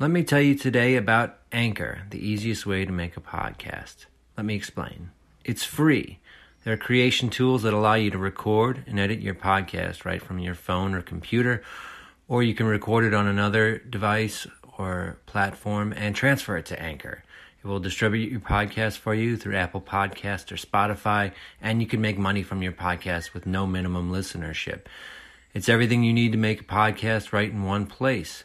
Let me tell you today about Anchor, the easiest way to make a podcast. Let me explain. It's free. There are creation tools that allow you to record and edit your podcast right from your phone or computer, or you can record it on another device or platform and transfer it to Anchor. It will distribute your podcast for you through Apple Podcast or Spotify, and you can make money from your podcast with no minimum listenership. It's everything you need to make a podcast right in one place.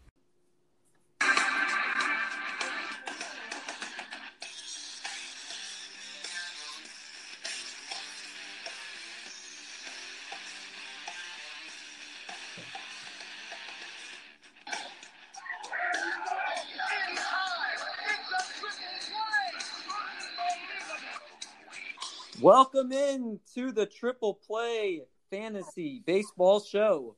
To the Triple Play Fantasy Baseball Show,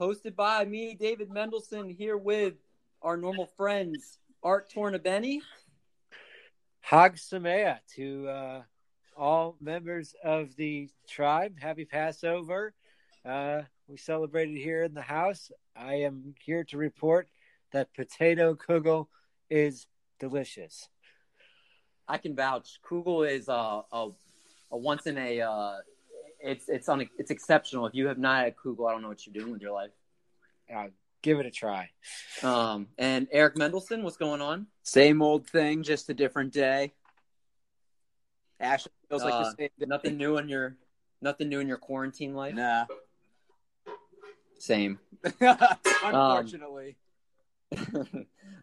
hosted by me, David Mendelson, here with our normal friends, Art Tornabeni. Hag Samea to uh, all members of the tribe. Happy Passover. Uh, we celebrated here in the house. I am here to report that potato kugel is delicious. I can vouch. Kugel is uh, a, a once in a. Uh, it's it's on. It's exceptional. If you have not had Kugel, I don't know what you're doing with your life. Uh, give it a try. Um, and Eric Mendelson, what's going on? Same old thing, just a different day. Actually, feels like Uh, the same day. Nothing new in your nothing new in your quarantine life. Nah. Same. Unfortunately.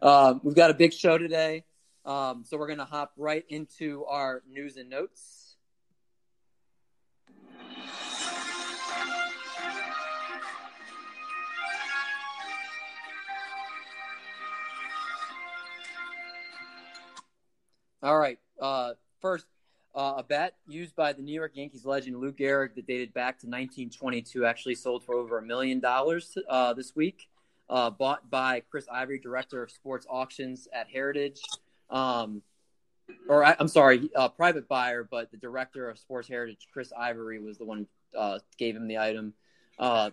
um, we've got a big show today, um, so we're gonna hop right into our news and notes. All right. Uh, first, uh, a bet used by the New York Yankees legend Lou Gehrig that dated back to 1922 actually sold for over a million dollars uh, this week. Uh, bought by Chris Ivory, director of sports auctions at Heritage. Um, or I, I'm sorry, uh, private buyer, but the director of Sports Heritage, Chris Ivory, was the one uh, gave him the item. Uh,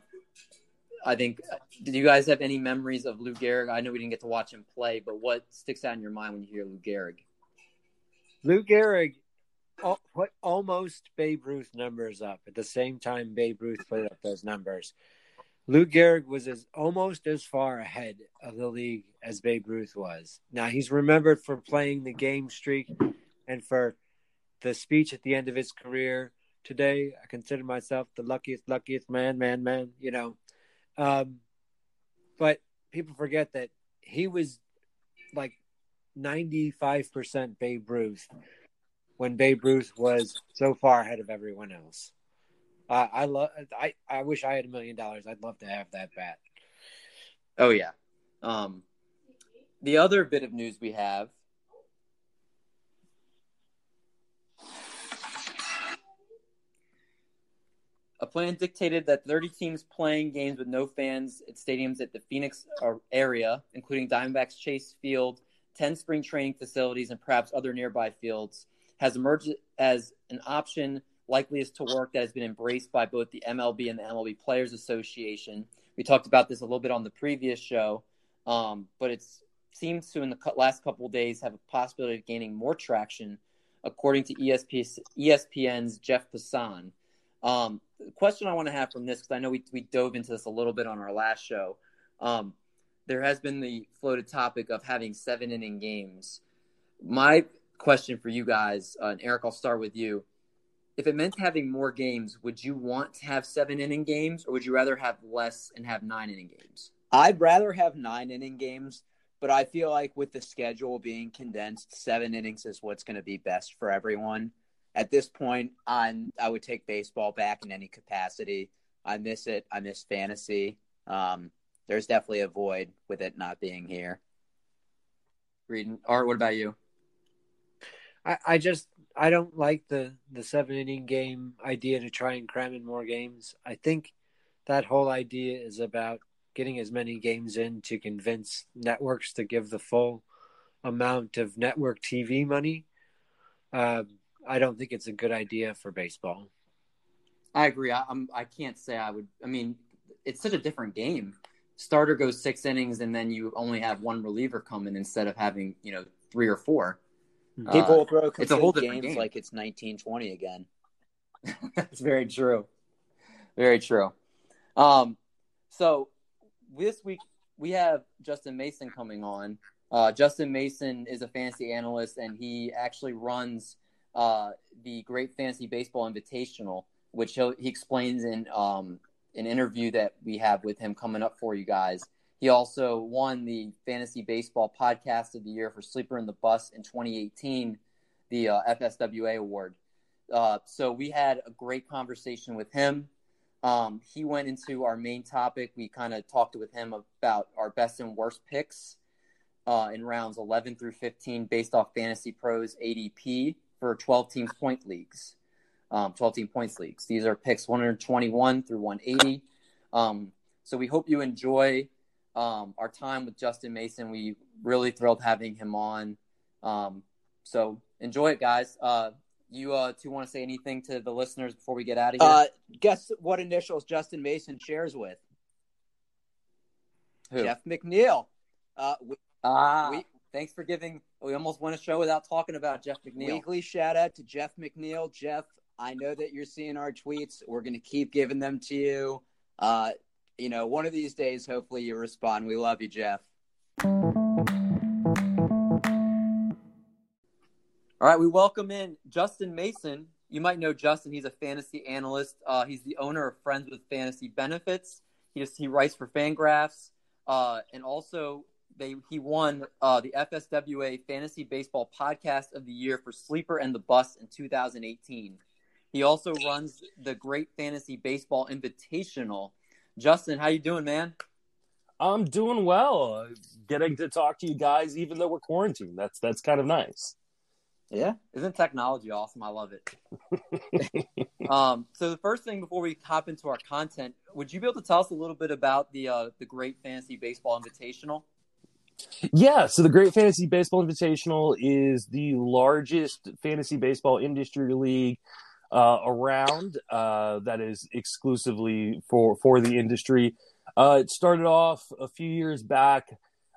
I think. Did you guys have any memories of Lou Gehrig? I know we didn't get to watch him play, but what sticks out in your mind when you hear Lou Gehrig? Lou Gehrig put almost Babe Ruth numbers up at the same time Babe Ruth put up those numbers. Lou Gehrig was as almost as far ahead of the league as Babe Ruth was. Now he's remembered for playing the game streak and for the speech at the end of his career. Today, I consider myself the luckiest, luckiest man, man, man. You know, um, but people forget that he was like ninety-five percent Babe Ruth when Babe Ruth was so far ahead of everyone else. Uh, I love. I I wish I had a million dollars. I'd love to have that bat. Oh yeah. Um, the other bit of news we have. A plan dictated that 30 teams playing games with no fans at stadiums at the Phoenix uh, area, including Diamondbacks Chase Field, 10 spring training facilities, and perhaps other nearby fields, has emerged as an option likeliest to work that has been embraced by both the MLB and the MLB Players Association. We talked about this a little bit on the previous show, um, but it seems to, in the last couple days, have a possibility of gaining more traction, according to ESP, ESPN's Jeff Passan. Um, the question I want to have from this, because I know we, we dove into this a little bit on our last show, um, there has been the floated topic of having seven inning games. My question for you guys, uh, and Eric, I'll start with you if it meant having more games, would you want to have seven inning games, or would you rather have less and have nine inning games? I'd rather have nine inning games, but I feel like with the schedule being condensed, seven innings is what's going to be best for everyone. At this point, on I would take baseball back in any capacity. I miss it. I miss fantasy. Um, there's definitely a void with it not being here. Reading Art, what about you? I, I just I don't like the the seven inning game idea to try and cram in more games. I think that whole idea is about getting as many games in to convince networks to give the full amount of network TV money. Um, I don't think it's a good idea for baseball. I agree. I, I'm. I can't say I would. I mean, it's such a different game. Starter goes six innings, and then you only have one reliever come in instead of having you know three or four. People will throw it's a whole complete different games game. like it's 1920 again. That's very true. Very true. Um, so this week we have Justin Mason coming on. Uh, Justin Mason is a fantasy analyst, and he actually runs uh, the Great Fantasy Baseball Invitational, which he'll, he explains in um, an interview that we have with him coming up for you guys. He also won the Fantasy Baseball Podcast of the Year for Sleeper in the Bus in 2018, the uh, FSWA award. Uh, so we had a great conversation with him. Um, he went into our main topic. We kind of talked with him about our best and worst picks uh, in rounds 11 through 15 based off Fantasy Pros ADP for 12 team point leagues, um, 12 team points leagues. These are picks 121 through 180. Um, so we hope you enjoy um, our time with Justin Mason. We really thrilled having him on. Um, so enjoy it, guys. Uh, you uh, two want to say anything to the listeners before we get out of here? Uh, guess what initials Justin Mason shares with Who? Jeff McNeil. Uh, we- Ah, We- thanks for giving. We almost won a show without talking about Jeff McNeil. weekly shout out to Jeff McNeil. Jeff, I know that you're seeing our tweets. We're going to keep giving them to you. Uh, you know, one of these days, hopefully you respond. We love you, Jeff. All right, we welcome in Justin Mason. You might know Justin. He's a fantasy analyst. Uh, he's the owner of Friends with Fantasy Benefits. He just he writes for Fangraphs, uh, and also they he won uh, the FSWA Fantasy Baseball Podcast of the Year for Sleeper and the Bus in 2018. He also runs the Great Fantasy Baseball Invitational. Justin, how you doing, man? I'm doing well. Getting to talk to you guys, even though we're quarantined. That's that's kind of nice. Yeah. Isn't technology awesome? I love it. um, so the first thing before we hop into our content, would you be able to tell us a little bit about the uh, the Great Fantasy Baseball Invitational? Yeah, so the Great Fantasy Baseball Invitational is the largest fantasy baseball industry league uh, around uh, that is exclusively for for the industry. Uh, it started off a few years back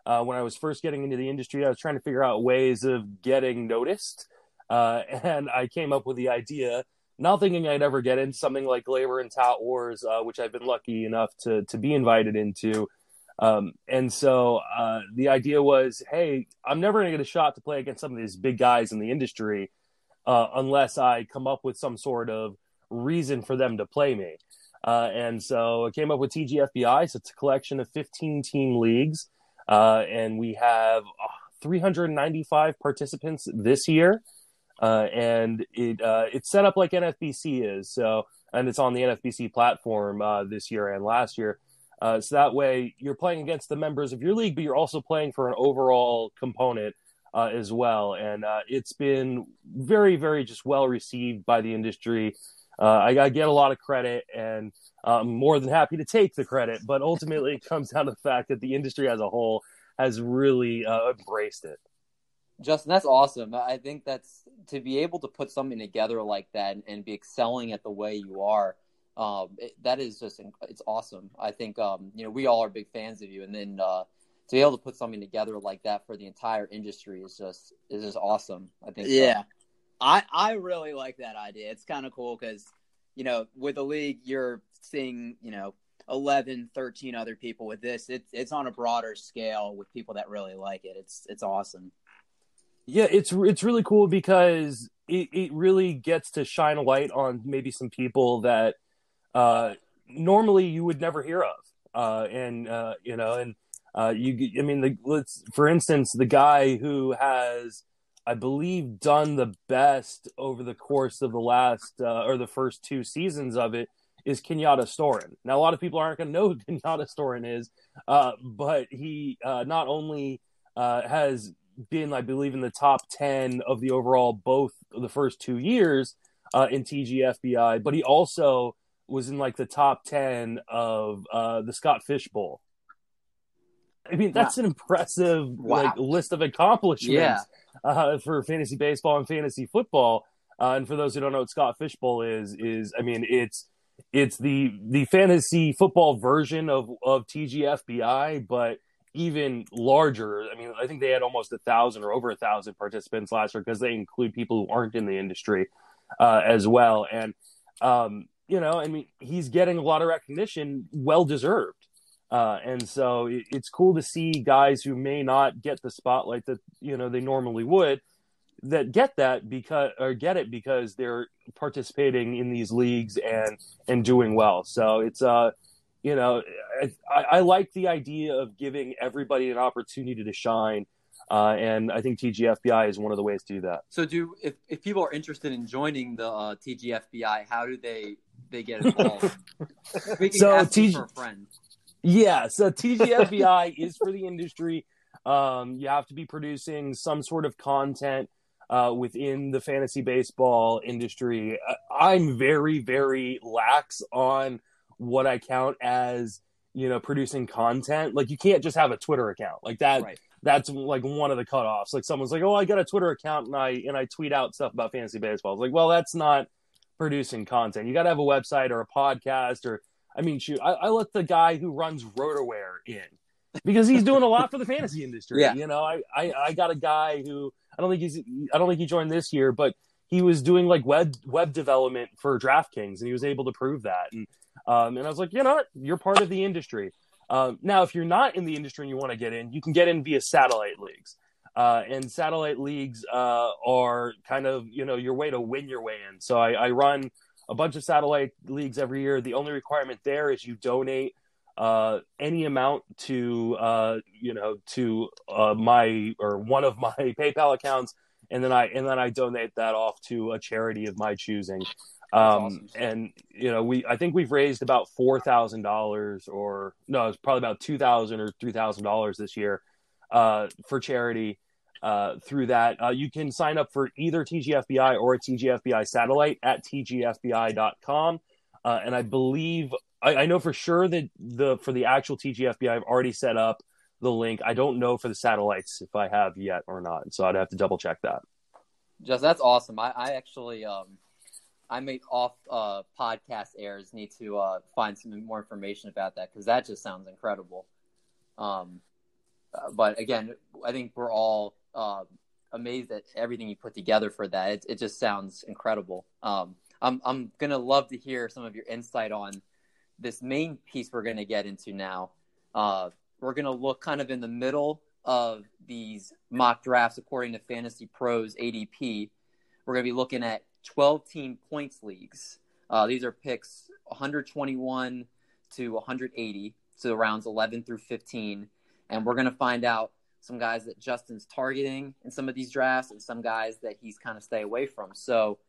uh, when I was first getting into the industry. I was trying to figure out ways of getting noticed, uh, and I came up with the idea. Not thinking I'd ever get into something like LABR and Tout Wars, uh, which I've been lucky enough to to be invited into. Um, and so the idea was, hey, I'm never going to get a shot to play against some of these big guys in the industry uh, unless I come up with some sort of reason for them to play me. Uh, and so I came up with TGFBI. So it's a collection of 15 team leagues. Uh, and we have uh, 395 participants this year. Uh, and it uh, it's set up like NFBC is. So, and it's on the NFBC platform this year and last year. So that way you're playing against the members of your league, but you're also playing for an overall component uh, as well. And uh, it's been very, very just well received by the industry. Uh, I, I get a lot of credit and I'm more than happy to take the credit, but ultimately it comes down to the fact that the industry as a whole has really uh, embraced it. Justin, that's awesome. I think that's to be able to put something together like that and, and be excelling at the way you are. Um, it, that is just it's awesome. I think um, you know we all are big fans of you, and then uh, to be able to put something together like that for the entire industry is just is just awesome. I think. Yeah. I, I really like that idea. It's kind of cool because, you know, with the league, you're seeing, you know, 11, 13 other people with this. It's it's on a broader scale with people that really like it. It's it's awesome. Yeah, it's it's really cool because it, it really gets to shine a light on maybe some people that uh, normally you would never hear of, uh, and uh, you know, and uh, you, I mean, the, let's for instance, the guy who has, I believe, done the best over the course of the last uh, or the first two seasons of it is Kenyatta Storin. Now, a lot of people aren't going to know who Kenyatta Storin is, uh, but he uh, not only uh, has been, I believe, in the top 10 of the overall both the first two years uh, in TGFBI, but he also was in like the top 10 of uh, the Scott Fish Bowl. I mean, that's an impressive Wow. like list of accomplishments Yeah. uh, for fantasy baseball and fantasy football. Uh, and for those who don't know what Scott Fishbowl is, is I mean, it's it's the the fantasy football version of of TGFBI, but even larger. I mean, I think they had almost a thousand or over a thousand participants last year because they include people who aren't in the industry uh, as well. And um, you know, I mean, he's getting a lot of recognition, well deserved. Uh, and so it, it's cool to see guys who may not get the spotlight that you know they normally would that get that because or get it because they're participating in these leagues and and doing well. So it's uh you know I, I like the idea of giving everybody an opportunity to shine. Uh, and I think TGFBI is one of the ways to do that. So, do if, if people are interested in joining the uh, TGFBI, how do they they get involved? we can So ask TG for a friend. Yeah, so TGFBI is for the industry. Um, you have to be producing some sort of content uh, within the fantasy baseball industry. I'm very, very lax on what I count as you know producing content. Like you can't just have a Twitter account like that. Right. That's like one of the cutoffs. Like someone's like, "Oh, I got a Twitter account and I and I tweet out stuff about fantasy baseball." It's like, well, that's not producing content. You got to have a website or a podcast or I mean, shoot, I, I let the guy who runs RotoWire in because he's doing a lot for the fantasy industry. Yeah. You know, I, I, I got a guy who I don't think he's I don't think he joined this year, but he was doing like web web development for DraftKings, and he was able to prove that. And um, and I was like, you know what, you're part of the industry. Um, now, if you're not in the industry and you want to get in, you can get in via satellite leagues. Uh, and satellite leagues uh, are kind of you know your way to win your way in. So I, I run a bunch of satellite leagues every year. The only requirement there is you donate uh, any amount to uh, you know to uh, my or one of my PayPal accounts, and then I and then I donate that off to a charity of my choosing. Um, awesome. And you know, we I think we've raised about four thousand dollars, or no, it's probably about two thousand or three thousand dollars this year uh, for charity uh, through that. Uh, you can sign up for either TGFBI or a TGFBI satellite at tgfbi.com. Uh, and I believe, I, I know for sure that the for the actual TGFBI, I've already set up the link. I don't know for the satellites if I have yet or not. So I'd have to double check that. Just that's awesome. I, I actually um I made off uh podcast airs need to uh find some more information about that because that just sounds incredible. Um, uh, but again, I think we're all uh, amazed at everything you put together for that. It, it just sounds incredible. Um, I'm I'm gonna love to hear some of your insight on this main piece we're gonna get into now. Uh, we're gonna look kind of in the middle of these mock drafts according to Fantasy Pros ADP. We're gonna be looking at 12 team points leagues. Uh, these are picks 121 to 180, so rounds 11 through 15, and we're gonna find out some guys that Justin's targeting in some of these drafts and some guys that he's kind of stay away from. So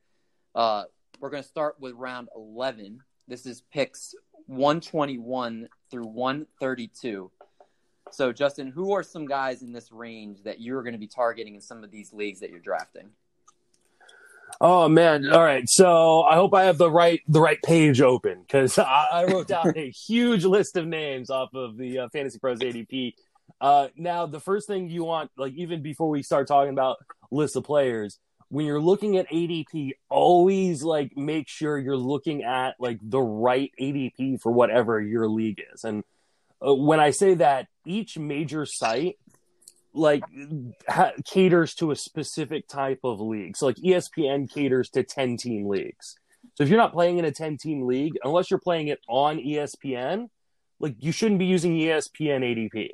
uh, we're going to start with round 11. This is picks 121 through 132. So, Justin, who are some guys in this range that you're going to be targeting in some of these leagues that you're drafting? Oh man! All right, so I hope I have the right the right page open because I, I wrote down a huge list of names off of the uh, Fantasy Pros ADP. Uh, now, the first thing you want, like even before we start talking about lists of players, when you're looking at ADP, always like make sure you're looking at like the right ADP for whatever your league is. And uh, when I say that, each major site like ha- caters to a specific type of league. So like ESPN caters to 10 team leagues. So if you're not playing in a 10 team league, unless you're playing it on ESPN, like you shouldn't be using ESPN ADP.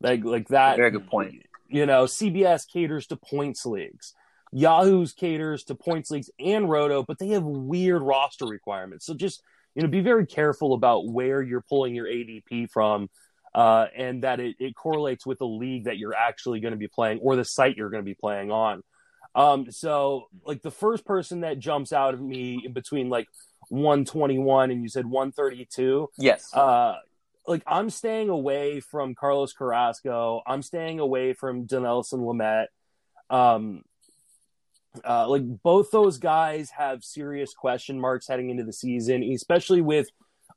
Like like that Very good point. you know, CBS caters to points leagues. Yahoo's caters to points leagues and Roto, but they have weird roster requirements. So just, you know, be very careful about where you're pulling your ADP from uh, and that it, it correlates with the league that you're actually going to be playing or the site you're going to be playing on. Um, so, like, the first person that jumps out of me in between like 121 and you said 132, Yes. uh, like I'm staying away from Carlos Carrasco. I'm staying away from Dinelson Lamet. Um, uh, like both those guys have serious question marks heading into the season, especially with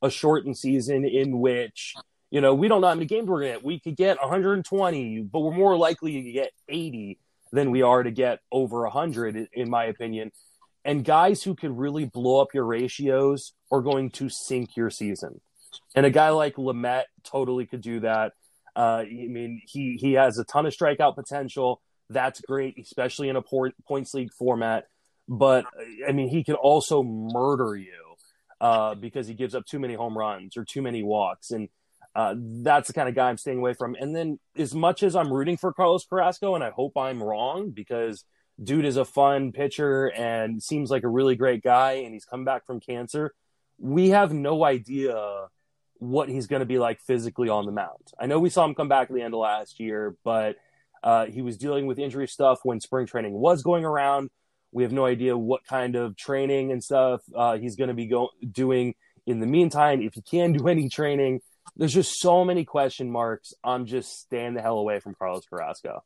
a shortened season in which you know we don't know how many games we're gonna get. We could get 120, but we're more likely to get 80 than we are to get over 100, in my opinion. And guys who could really blow up your ratios are going to sink your season. And a guy like Lamet totally could do that. Uh, I mean, he he has a ton of strikeout potential. That's great, especially in a points league format. But I mean, he can also murder you uh, because he gives up too many home runs or too many walks, and uh, that's the kind of guy I'm staying away from. And then, as much as I'm rooting for Carlos Carrasco, and I hope I'm wrong because dude is a fun pitcher and seems like a really great guy, and he's come back from cancer. We have no idea what he's going to be like physically on the mound. I know we saw him come back at the end of last year, but uh, he was dealing with injury stuff when spring training was going around. We have no idea what kind of training and stuff uh, he's going to be go- doing in the meantime. If he can do any training, there's just so many question marks. I'm just staying the hell away from Carlos Carrasco.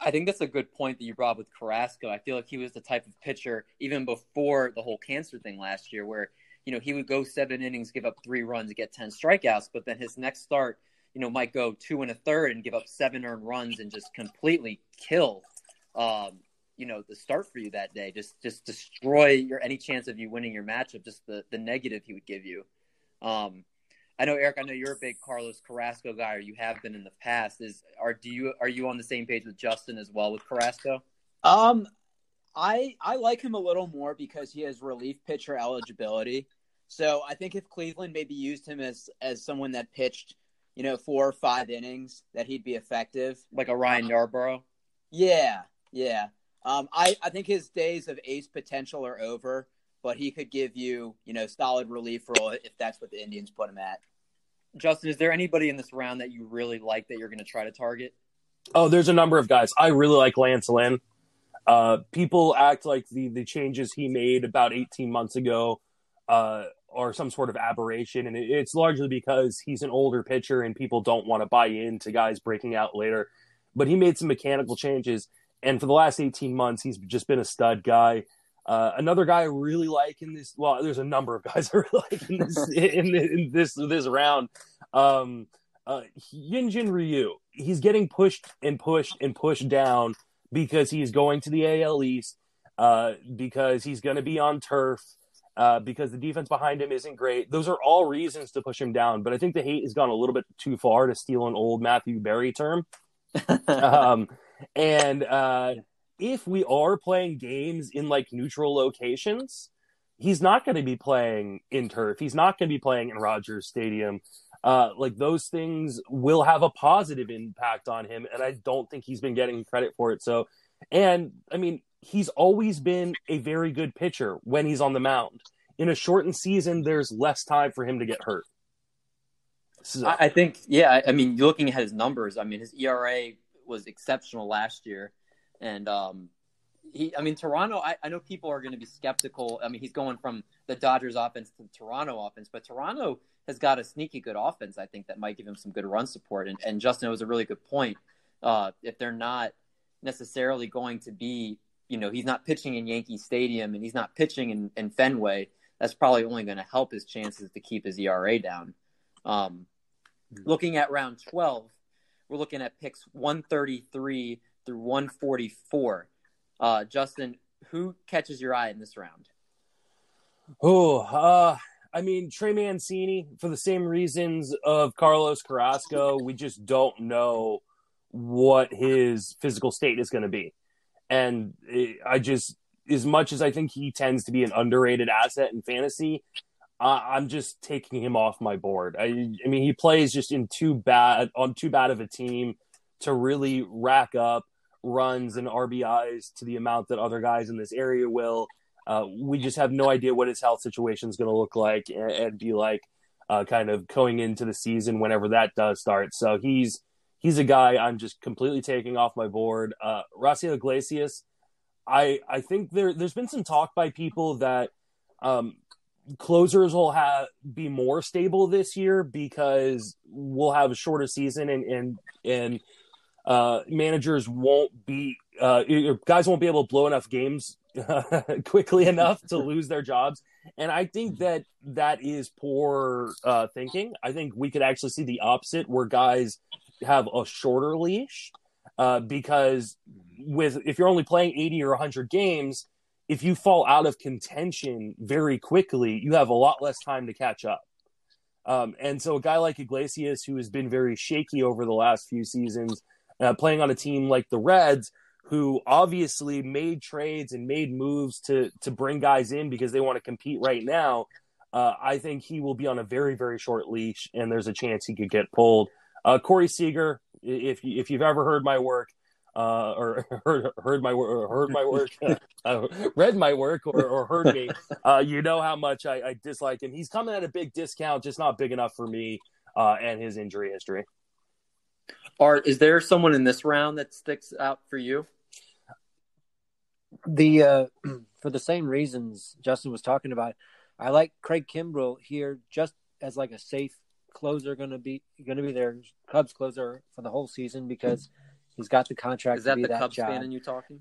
I think that's a good point that you brought with Carrasco. I feel like he was the type of pitcher even before the whole cancer thing last year, where you know he would go seven innings, give up three runs, get ten strikeouts, but then his next start, you know, might go two and a third and give up seven earned runs and just completely kill, um, you know, the start for you that day. Just just destroy your any chance of you winning your matchup. Just the the negative he would give you. Um, I know Eric. I know you're a big Carlos Carrasco guy, or you have been in the past. Is are do you are you on the same page with Justin as well with Carrasco? Um, I I like him a little more because he has relief pitcher eligibility. So I think if Cleveland maybe used him as as someone that pitched, you know, four or five innings, that he'd be effective, like a Ryan Yarbrough. Yeah, yeah. Um, I I think his days of ace potential are over, but he could give you, you know, solid relief role if that's what the Indians put him at. Justin, is there anybody in this round that you really like that you're going to try to target? Oh, there's a number of guys. I really like Lance Lynn. Uh, people act like the the changes he made about 18 months ago uh, are some sort of aberration, and it, it's largely because he's an older pitcher and people don't want to buy into guys breaking out later. But he made some mechanical changes, and for the last 18 months, he's just been a stud guy. Uh, another guy I really like in this, well, there's a number of guys I really like in this in, in, this this round. Um, uh, Hyunjin Ryu, he's getting pushed and pushed and pushed down because he's going to the AL East, uh, because he's going to be on turf, uh, because the defense behind him isn't great. Those are all reasons to push him down. But I think the hate has gone a little bit too far to steal an old Matthew Berry term. um, and uh, if we are playing games in like neutral locations, he's not going to be playing in turf. He's not going to be playing in Rogers Stadium. Uh, like those things will have a positive impact on him, and I don't think he's been getting credit for it. So, and I mean, he's always been a very good pitcher when he's on the mound. In a shortened season, there's less time for him to get hurt. So. I think, yeah. I mean, looking at his numbers, I mean, his ERA was exceptional last year. And um, he, I mean, Toronto. I, I know people are going to be skeptical. I mean, he's going from the Dodgers offense to the Toronto offense, but Toronto has got a sneaky good offense. I think that might give him some good run support. And, and Justin, it was a really good point. Uh, if they're not necessarily going to be, you know, he's not pitching in Yankee Stadium and he's not pitching in, in Fenway. That's probably only going to help his chances to keep his ERA down. Um, looking at round 12, we're looking at picks 133 through 144. Uh, Justin, who catches your eye in this round? Oh, uh, I mean Trey Mancini for the same reasons of Carlos Carrasco. We just don't know what his physical state is going to be, and I just, as much as I think he tends to be an underrated asset in fantasy, I'm just taking him off my board. I, I mean, he plays just in too bad on too bad of a team to really rack up runs and RBIs to the amount that other guys in this area will. Uh, we just have no idea what his health situation is going to look like and, and be like, uh, kind of going into the season whenever that does start. So he's he's a guy I'm just completely taking off my board. Uh, Raisel Iglesias, I I think there there's been some talk by people that um, closers will have be more stable this year because we'll have a shorter season and and and uh, managers won't be uh, guys won't be able to blow enough games quickly enough to lose their jobs. And I think that that is poor uh, thinking. I think we could actually see the opposite, where guys have a shorter leash uh, because with if you're only playing 80 or 100 games, if you fall out of contention very quickly, you have a lot less time to catch up. Um, and so a guy like Iglesias, who has been very shaky over the last few seasons, uh, playing on a team like the Reds, who obviously made trades and made moves to to bring guys in because they want to compete right now. Uh, I think he will be on a very very short leash, and there's a chance he could get pulled. Uh, Corey Seager, if if you've ever heard my work, uh, or heard heard my heard my work, uh, read my work, or, or heard me, uh, you know how much I, I, dislike him. He's coming at a big discount, just not big enough for me uh, and his injury history. Art, is there someone in this round that sticks out for you? The uh, for the same reasons Justin was talking about, I like Craig Kimbrel here just as like a safe closer going to be going to be their Cubs closer for the whole season because he's got the contract. Is that the that Cubs job. fan and you talking?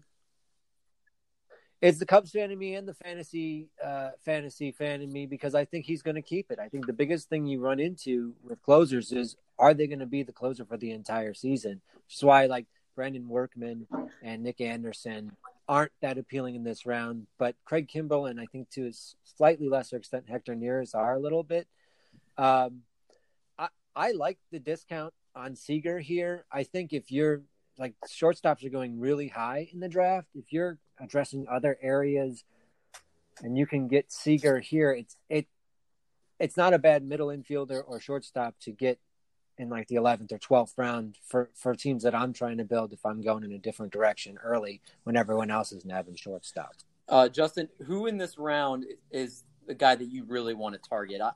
It's the Cubs fan in me and the fantasy uh, fantasy fan in me because I think he's going to keep it. I think the biggest thing you run into with closers is are they going to be the closer for the entire season? Which is why like Brandon Workman and Nick Anderson aren't that appealing in this round, but Craig Kimbrel and I think to a slightly lesser extent Hector Neris are a little bit. Um, I I like the discount on Seager here. I think if you're like shortstops are going really high in the draft, if you're addressing other areas and you can get Seager here, it's it it's not a bad middle infielder or shortstop to get in like the 11th or 12th round for for teams that I'm trying to build if I'm going in a different direction early when everyone else is nabbing shortstop. Uh, Justin, who in this round is the guy that you really want to target? I,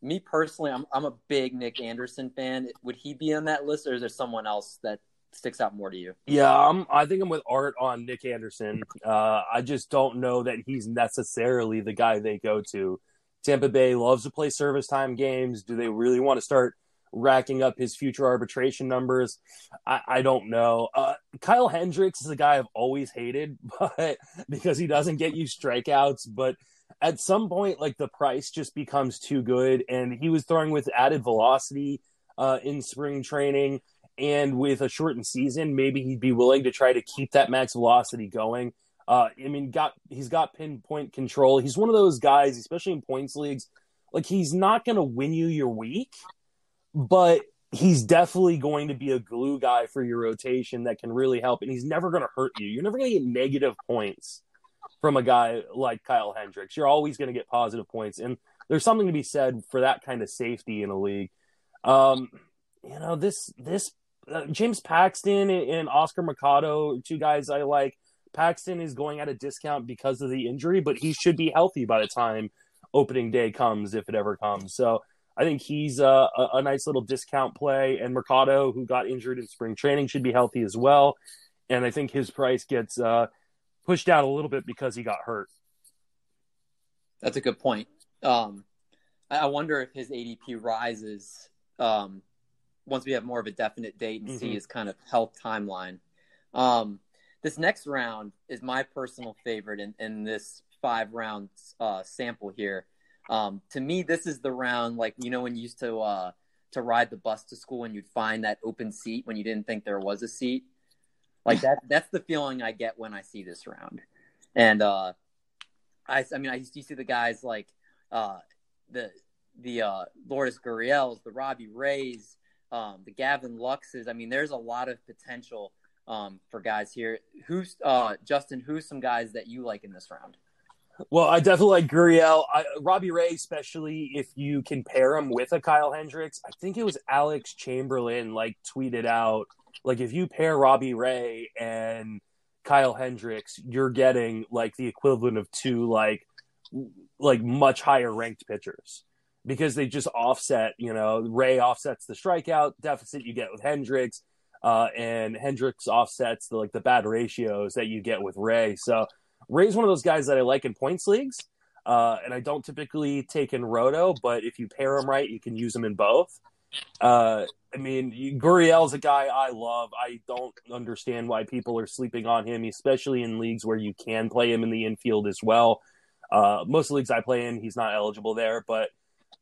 me personally, I'm I'm a big Nick Anderson fan. Would he be on that list, or is there someone else that sticks out more to you? Yeah, I'm, I think I'm with Art on Nick Anderson. Uh, I just don't know that he's necessarily the guy they go to. Tampa Bay loves to play service time games. Do they really want to start racking up his future arbitration numbers? I, I don't know. Uh, Kyle Hendricks is a guy I've always hated, but because he doesn't get you strikeouts, but at some point, like the price just becomes too good, and he was throwing with added velocity uh, in spring training and with a shortened season, maybe he'd be willing to try to keep that max velocity going. Uh, I mean, got he's got pinpoint control. He's one of those guys, especially in points leagues. Like he's not going to win you your week, but he's definitely going to be a glue guy for your rotation that can really help. And he's never going to hurt you. You're never going to get negative points from a guy like Kyle Hendricks. You're always going to get positive points, and there's something to be said for that kind of safety in a league. Um, you know this this uh, James Paxton and Oscar Mercado, two guys I like. Paxton is going at a discount because of the injury, but he should be healthy by the time opening day comes, if it ever comes. So I think he's a, a, nice little discount play. And Mercado, who got injured in spring training, should be healthy as well. And I think his price gets uh, pushed down a little bit because he got hurt. That's a good point. Um, I wonder if his ADP rises um, once we have more of a definite date and mm-hmm. see his kind of health timeline. Um, this next round is my personal favorite in, in this five round uh, sample here. Um, to me, this is the round like you know when you used to uh, to ride the bus to school and you'd find that open seat when you didn't think there was a seat. Like that. that's the feeling I get when I see this round. And uh, I, I mean, I used to see the guys like uh, the the uh, Lourdes Gurriels, the Robbie Rays, um, the Gavin Luxes. I mean, there's a lot of potential um, for guys here. Who's uh, Justin? Who's some guys that you like in this round? Well, I definitely like Gurriel. I, Robbie Ray, especially if you can pair him with a Kyle Hendricks. I think it was Alex Chamberlain like tweeted out like if you pair Robbie Ray and Kyle Hendricks, you're getting like the equivalent of two like like much higher ranked pitchers because they just offset, you know, Ray offsets the strikeout deficit you get with Hendricks, uh, and Hendricks offsets the like the bad ratios that you get with Ray. So Ray's one of those guys that I like in points leagues. Uh, and I don't typically take in Roto, but if you pair them right, you can use them in both. Uh, I mean, Gurriel's a guy I love. I don't understand why people are sleeping on him, especially in leagues where you can play him in the infield as well. Uh, most leagues I play in, he's not eligible there, but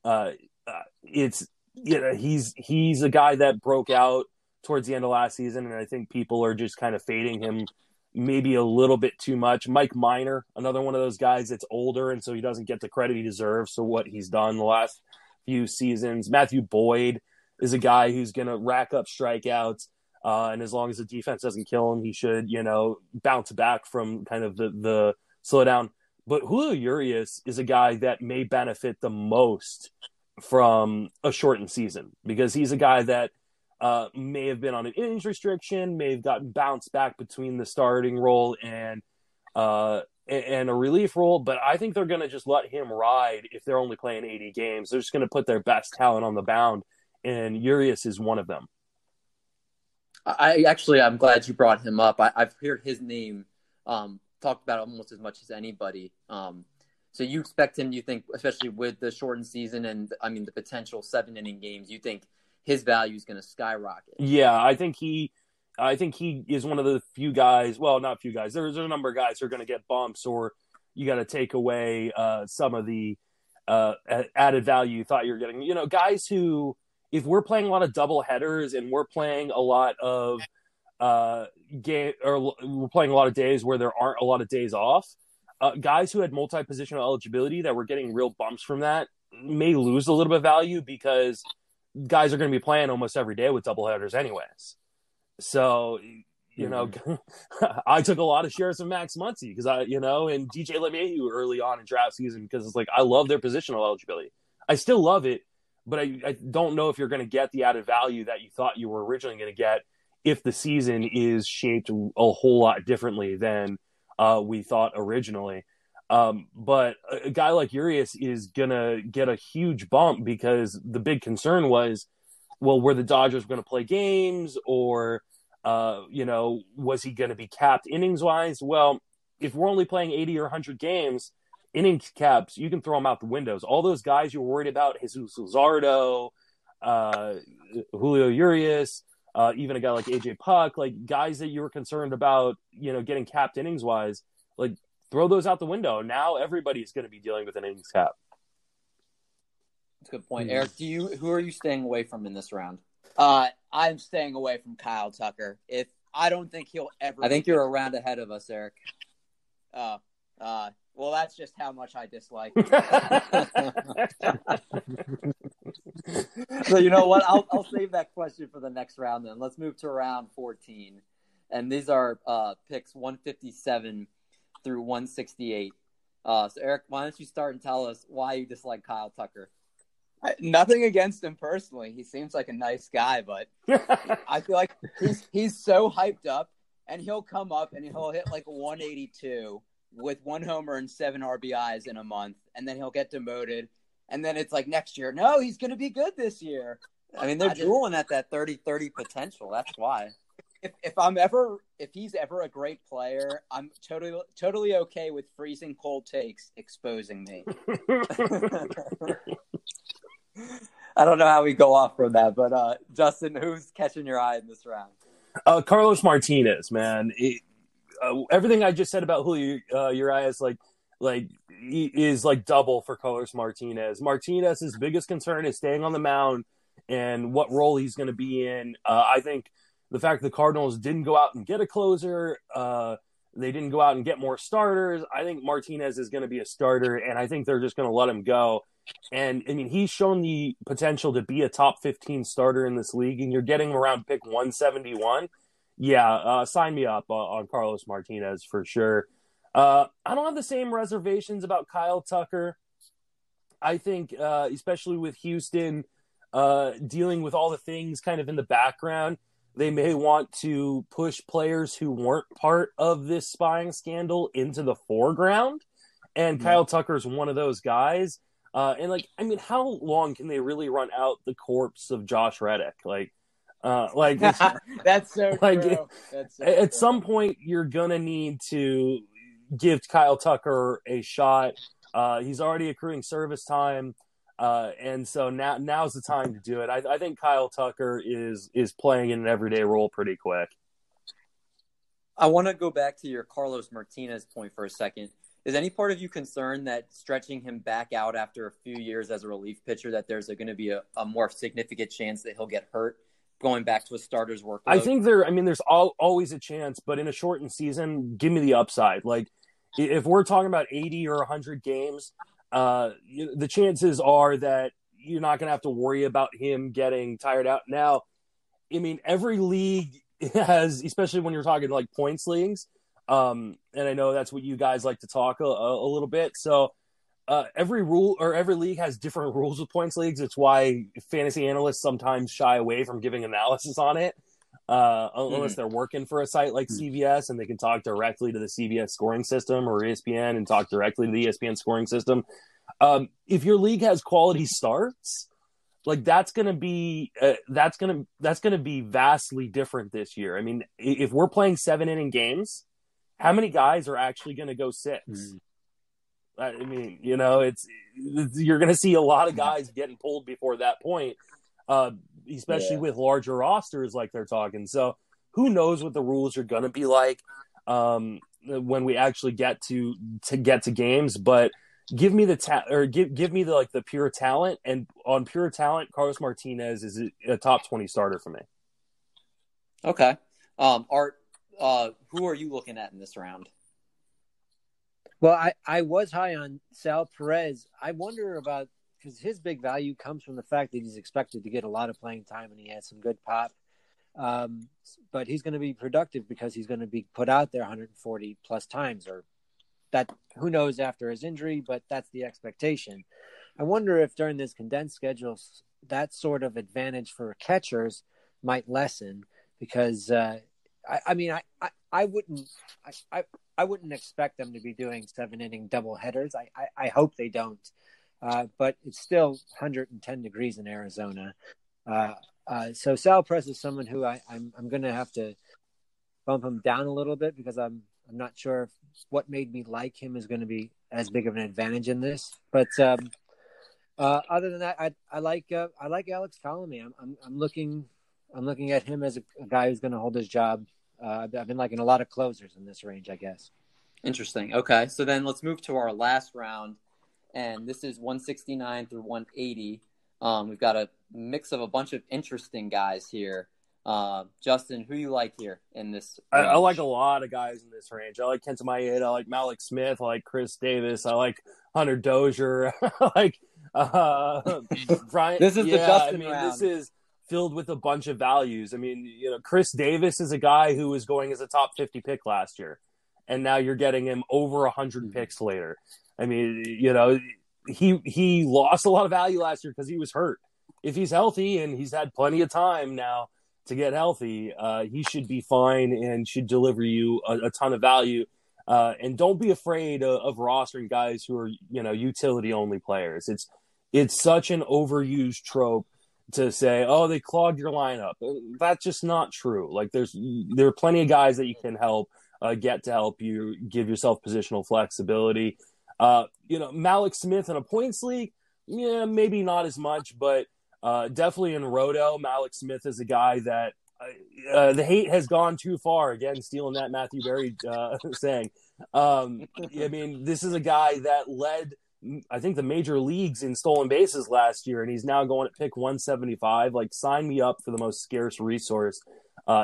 uh, uh, it's you know he's he's a guy that broke out towards the end of last season, and I think people are just kind of fading him maybe a little bit too much. Mike Minor, another one of those guys that's older, and so he doesn't get the credit he deserves for what he's done the last few seasons. Matthew Boyd is a guy who's going to rack up strikeouts. Uh, and as long as the defense doesn't kill him, he should, you know, bounce back from kind of the, the slowdown. But Julio Urias is a guy that may benefit the most from a shortened season because he's a guy that uh, may have been on an innings restriction, may have gotten bounced back between the starting role and uh, and a relief role. But I think they're going to just let him ride if they're only playing 80 games. They're just going to put their best talent on the mound, and Urias is one of them. I actually, I'm glad you brought him up. I, have heard his name um, talked about almost as much as anybody. Um, so you expect him? You think, especially with the shortened season and I mean the potential seven inning games, you think his value is going to skyrocket? Yeah, I think he, I think he is one of the few guys. Well, not few guys. There's a number of guys who are going to get bumps, or you got to take away uh, some of the uh, added value you thought you were getting. You know, guys who if we're playing a lot of double headers and we're playing a lot of uh game or we're playing a lot of days where there aren't a lot of days off uh, guys who had multi-positional eligibility that were getting real bumps from that may lose a little bit of value because guys are going to be playing almost every day with double headers anyways so you know mm-hmm. i took a lot of shares of max muncy because i you know and dj LeMahieu early on in draft season because it's like i love their positional eligibility i still love it but I, I don't know if you're going to get the added value that you thought you were originally going to get if the season is shaped a whole lot differently than uh, we thought originally. Um, but a guy like Urias is to get a huge bump because the big concern was, well, were the Dodgers going to play games or, uh, you know, was he going to be capped innings wise? Well, if we're only playing 80 or 100 games, inning caps, you can throw them out the windows. All those guys you were worried about, Jesus Luzardo, uh, Julio Urias, uh, even a guy like AJ Puk, like guys that you were concerned about, you know, getting capped innings wise, like throw those out the window. Now everybody's going to be dealing with an innings cap. That's a good point, mm-hmm. Eric. Do you who are you staying away from in this round? Uh, I'm staying away from Kyle Tucker. If I don't think he'll ever. I think you're a round ahead of us, Eric. Uh, uh, well, that's just how much I dislike. so you know what? I'll I'll save that question for the next round. Then let's move to round 14, and these are uh, picks 157 through 168. Uh, so Eric, why don't you start and tell us why you dislike Kyle Tucker? I, nothing against him personally. He seems like a nice guy, but I feel like he's he's so hyped up, and he'll come up and he'll hit like 182 with one homer and seven RBIs in a month, and then he'll get demoted. And then it's like next year, no, he's going to be good this year. I mean, they're I drooling just, at that 30 30 potential. That's why. If, if I'm ever if he's ever a great player, I'm totally totally okay with freezing cold takes exposing me. I don't know how we go off from that, but uh, Justin, who's catching your eye in this round? Uh, Carlos Martinez, man. It, uh, everything I just said about Julio uh, Urias, like like is like double for Carlos Martinez. Martinez's biggest concern is staying on the mound and what role he's going to be in. Uh, I think the fact the Cardinals didn't go out and get a closer, uh, they didn't go out and get more starters. I think Martinez is going to be a starter, and I think they're just going to let him go. And I mean, he's shown the potential to be a top 15 starter in this league, and you're getting around pick 171 yeah, uh, sign me up uh, on Carlos Martinez for sure. Uh, I don't have the same reservations about Kyle Tucker. I think, uh, especially with Houston uh, dealing with all the things kind of in the background, they may want to push players who weren't part of this spying scandal into the foreground. And mm-hmm. Kyle Tucker's one of those guys. Uh, and like, I mean, how long can they really run out the corpse of Josh Reddick? Like, uh, like that's so like. That's so at true. some point you're gonna need to give Kyle Tucker a shot. Uh, he's already accruing service time, uh, and so now now's the time to do it. I, I think Kyle Tucker is is playing in an everyday role pretty quick. I want to go back to your Carlos Martinez point for a second. Is any part of you concerned that stretching him back out after a few years as a relief pitcher, that there's going to be a, a more significant chance that he'll get hurt going back to a starter's workload? I think there. I mean, there's all, always a chance, but in a shortened season, give me the upside. Like if we're talking about 80 or 100 games, uh, the chances are that you're not going to have to worry about him getting tired out. Now, I mean, every league has, especially when you're talking like points leagues, um, and I know that's what you guys like to talk a, a little bit. So uh, every rule or every league has different rules with points leagues. It's why fantasy analysts sometimes shy away from giving analysis on it, uh, unless mm they're working for a site like mm CBS and they can talk directly to the CBS scoring system or ESPN and talk directly to the ESPN scoring system. Um, if your league has quality starts, like that's gonna be uh, that's gonna that's gonna be vastly different this year. I mean, if we're playing seven inning games, how many guys are actually gonna go 6 mm I mean, you know, it's, it's you're going to see a lot of guys getting pulled before that point, uh, especially yeah. with larger rosters like they're talking. So who knows what the rules are going to be like um, when we actually get to to get to games, but give me the ta- or give give me the like the pure talent and on pure talent Carlos Martinez is a top 20 starter for me. Okay. Um Art uh who are you looking at in this round? Well, I, I was high on Sal Perez. I wonder about because his big value comes from the fact that he's expected to get a lot of playing time and he has some good pop. Um, but he's going to be productive because he's going to be put out there 140 plus times, or that who knows after his injury, but that's the expectation. I wonder if during this condensed schedule, that sort of advantage for catchers might lessen because uh, I, I, mean, I, I, I wouldn't, I, I, I wouldn't expect them to be doing seven inning double headers. I, I, I hope they don't. Uh, but it's still 110 degrees in Arizona. Uh, uh, so Sal Perez is someone who I, I'm I'm going to have to bump him down a little bit because I'm I'm not sure if what made me like him is going to be as big of an advantage in this. But um, uh, other than that, I I like uh, I like Alex Colomé. I'm, I'm I'm looking I'm looking at him as a, a guy who's going to hold his job uh, I've been liking a lot of closers in this range, I guess. Interesting. Okay, so then let's move to our last round, and this is 169 through 180. Um, we've got a mix of a bunch of interesting guys here. Uh, Justin, who you like here in this? I, I, like a lot of guys in this range. I like Kenta Maeda. I like Mallex Smith. I like Chris Davis. I like Hunter Dozier. I like uh, Brian. this is yeah, the Justin I mean, round. This is filled with a bunch of values. I mean, you know, Chris Davis is a guy who was going as a top 50 pick last year, and now you're getting him over 100 mm-hmm. picks later. I mean, you know, he he lost a lot of value last year because he was hurt. If he's healthy and he's had plenty of time now to get healthy, uh, he should be fine and should deliver you a, a ton of value. Uh, and don't be afraid of, of rostering guys who are you know utility only players. It's it's such an overused trope to say, oh, they clogged your lineup. That's just not true. Like there's there are plenty of guys that you can help uh, get to help you give yourself positional flexibility. Uh, you know, Mallex Smith in a points league, yeah, maybe not as much, but uh, definitely in Roto, Mallex Smith is a guy that uh, uh, the hate has gone too far. Again, stealing that Matthew Berry uh, saying. Um, I mean, this is a guy that led I think the major leagues in stolen bases last year, and he's now going at pick 175. Like, sign me up for the most scarce resource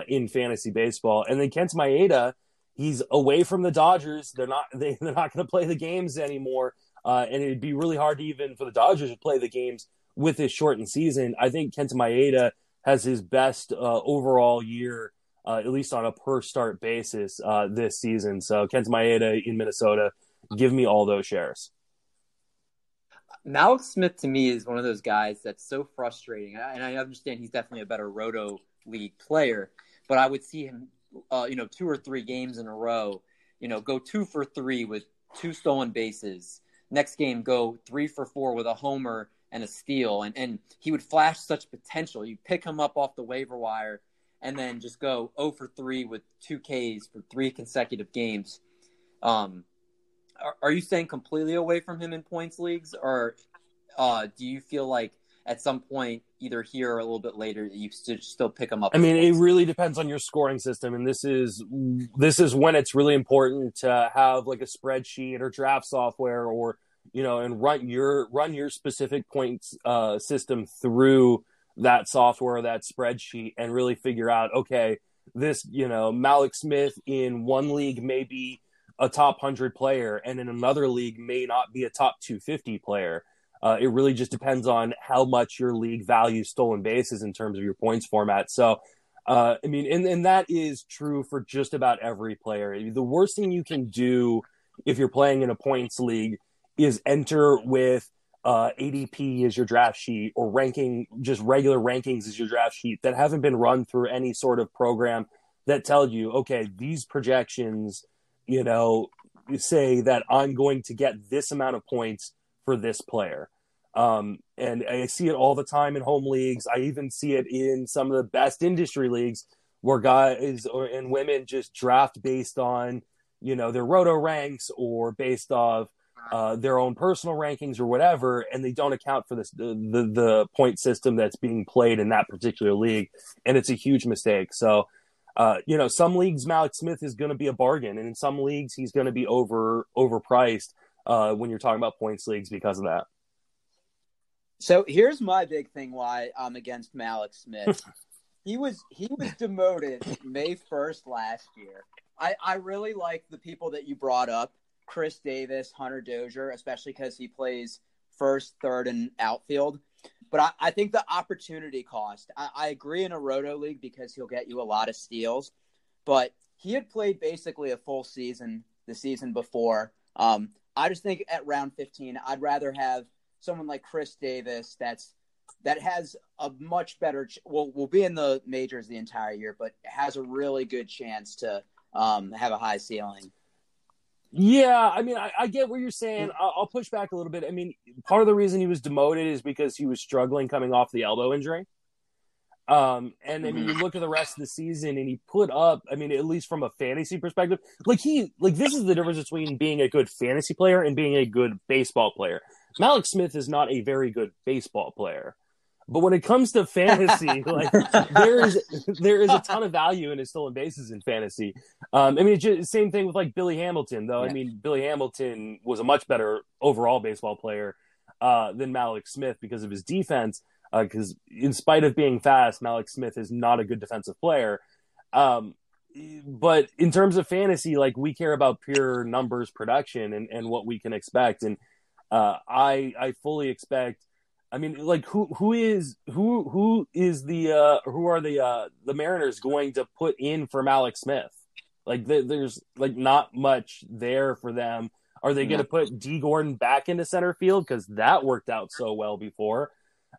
in fantasy baseball. And then Kenta Maeda, he's away from the Dodgers. They're not they, they're not going to play the games anymore, uh, and it'd be really hard even for the Dodgers to play the games with this shortened season. I think Kenta Maeda has his best uh, overall year. Uh, at least on a per start basis uh, this season. So Kenta Maeda in Minnesota, give me all those shares. Mallex Smith to me is one of those guys that's so frustrating, and I understand he's definitely a better roto league player, but I would see him, uh, you know, two or three games in a row, you know, go two for three with two stolen bases. Next game, go three for four with a homer and a steal, and and he would flash such potential. You pick him up off the waiver wire, and then just go 0 for three with two Ks for three consecutive games. Um, are, are you staying completely away from him in points leagues, or uh, do you feel like at some point, either here or a little bit later, you still pick them up? I mean, it really depends on your scoring system, and this is this is when it's really important to have like a spreadsheet or draft software, or you know, and run your run your specific points uh, system through that software, that spreadsheet, and really figure out, okay, this, you know, Mallex Smith in one league may be a top 100 player, and in another league may not be a top 250 player. Uh, it really just depends on how much your league values stolen bases in terms of your points format. So, uh, I mean, and, and that is true for just about every player. The worst thing you can do if you're playing in a points league is enter with uh, ADP as your draft sheet or ranking, just regular rankings as your draft sheet that haven't been run through any sort of program that tell you, okay, these projections, you know, say that I'm going to get this amount of points for this player. Um, and I see it all the time in home leagues. I even see it in some of the best industry leagues where guys or, and women just draft based on, you know, their roto ranks or based off uh, their own personal rankings or whatever, and they don't account for this the, the, the point system that's being played in that particular league, and it's a huge mistake. So, uh, you know, some leagues Mallex Smith is going to be a bargain, and in some leagues he's going to be over overpriced uh, when you're talking about points leagues because of that. So here's my big thing why I'm against Mallex Smith. he was he was demoted May 1st last year. I, I really like the people that you brought up Chris Davis, Hunter Dozier, especially because he plays first, third, and outfield. But I, I think the opportunity cost, I, I, agree in a roto league because he'll get you a lot of steals. But he had played basically a full season the season before. Um, I just think at round 15, I'd rather have someone like Chris Davis that's that has a much better ch- will will be in the majors the entire year, but has a really good chance to um, have a high ceiling. Yeah, I mean, I, I get what you're saying. I'll, I'll, push back a little bit. I mean, part of the reason he was demoted is because he was struggling coming off the elbow injury. Um, and then mm-hmm. you look at the rest of the season, and he put up. I mean, at least from a fantasy perspective, like he, like this is the difference between being a good fantasy player and being a good baseball player. Mallex Smith is not a very good baseball player. But when it comes to fantasy, like there is there is a ton of value in his stolen bases in fantasy. Um, I mean, just, same thing with like Billy Hamilton, though. Yeah. I mean, Billy Hamilton was a much better overall baseball player uh, than Mallex Smith because of his defense. Because uh, in spite of being fast, Mallex Smith is not a good defensive player. Um, but in terms of fantasy, like we care about pure numbers, production, and, and what we can expect. And uh, I I fully expect I mean, like who who is who who is the uh who are the uh the Mariners going to put in for Mallex Smith? Like there's like not much there for them. Are they going to put Dee Gordon back into center field because that worked out so well before?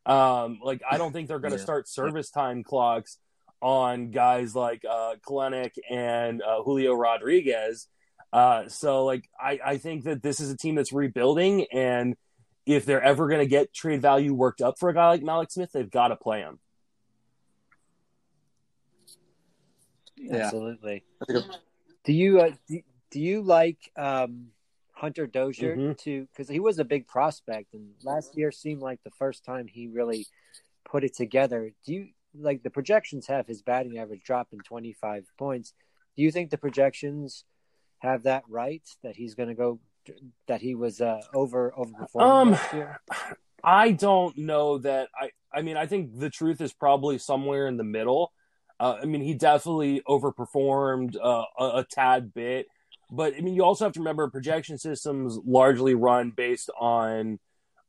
Um, like I don't think they're going to yeah. start service time clocks on guys like uh Kelenic and uh, Julio Rodriguez. Uh, so like I I think that this is a team that's rebuilding and if they're ever going to get trade value worked up for a guy like Mallex Smith, they've got to play him. Yeah. Absolutely. Do you uh, do, do, you like um, Hunter Dozier mm-hmm. to because he was a big prospect and last year seemed like the first time he really put it together. Do you like the projections have his batting average drop in 25 points? Do you think the projections have that right that he's going to go that he was uh, over overperforming um, last year? I don't know that. I I mean, I think the truth is probably somewhere in the middle. Uh, I mean, he definitely overperformed uh, a, a, tad bit, but I mean, you also have to remember projection systems largely run based on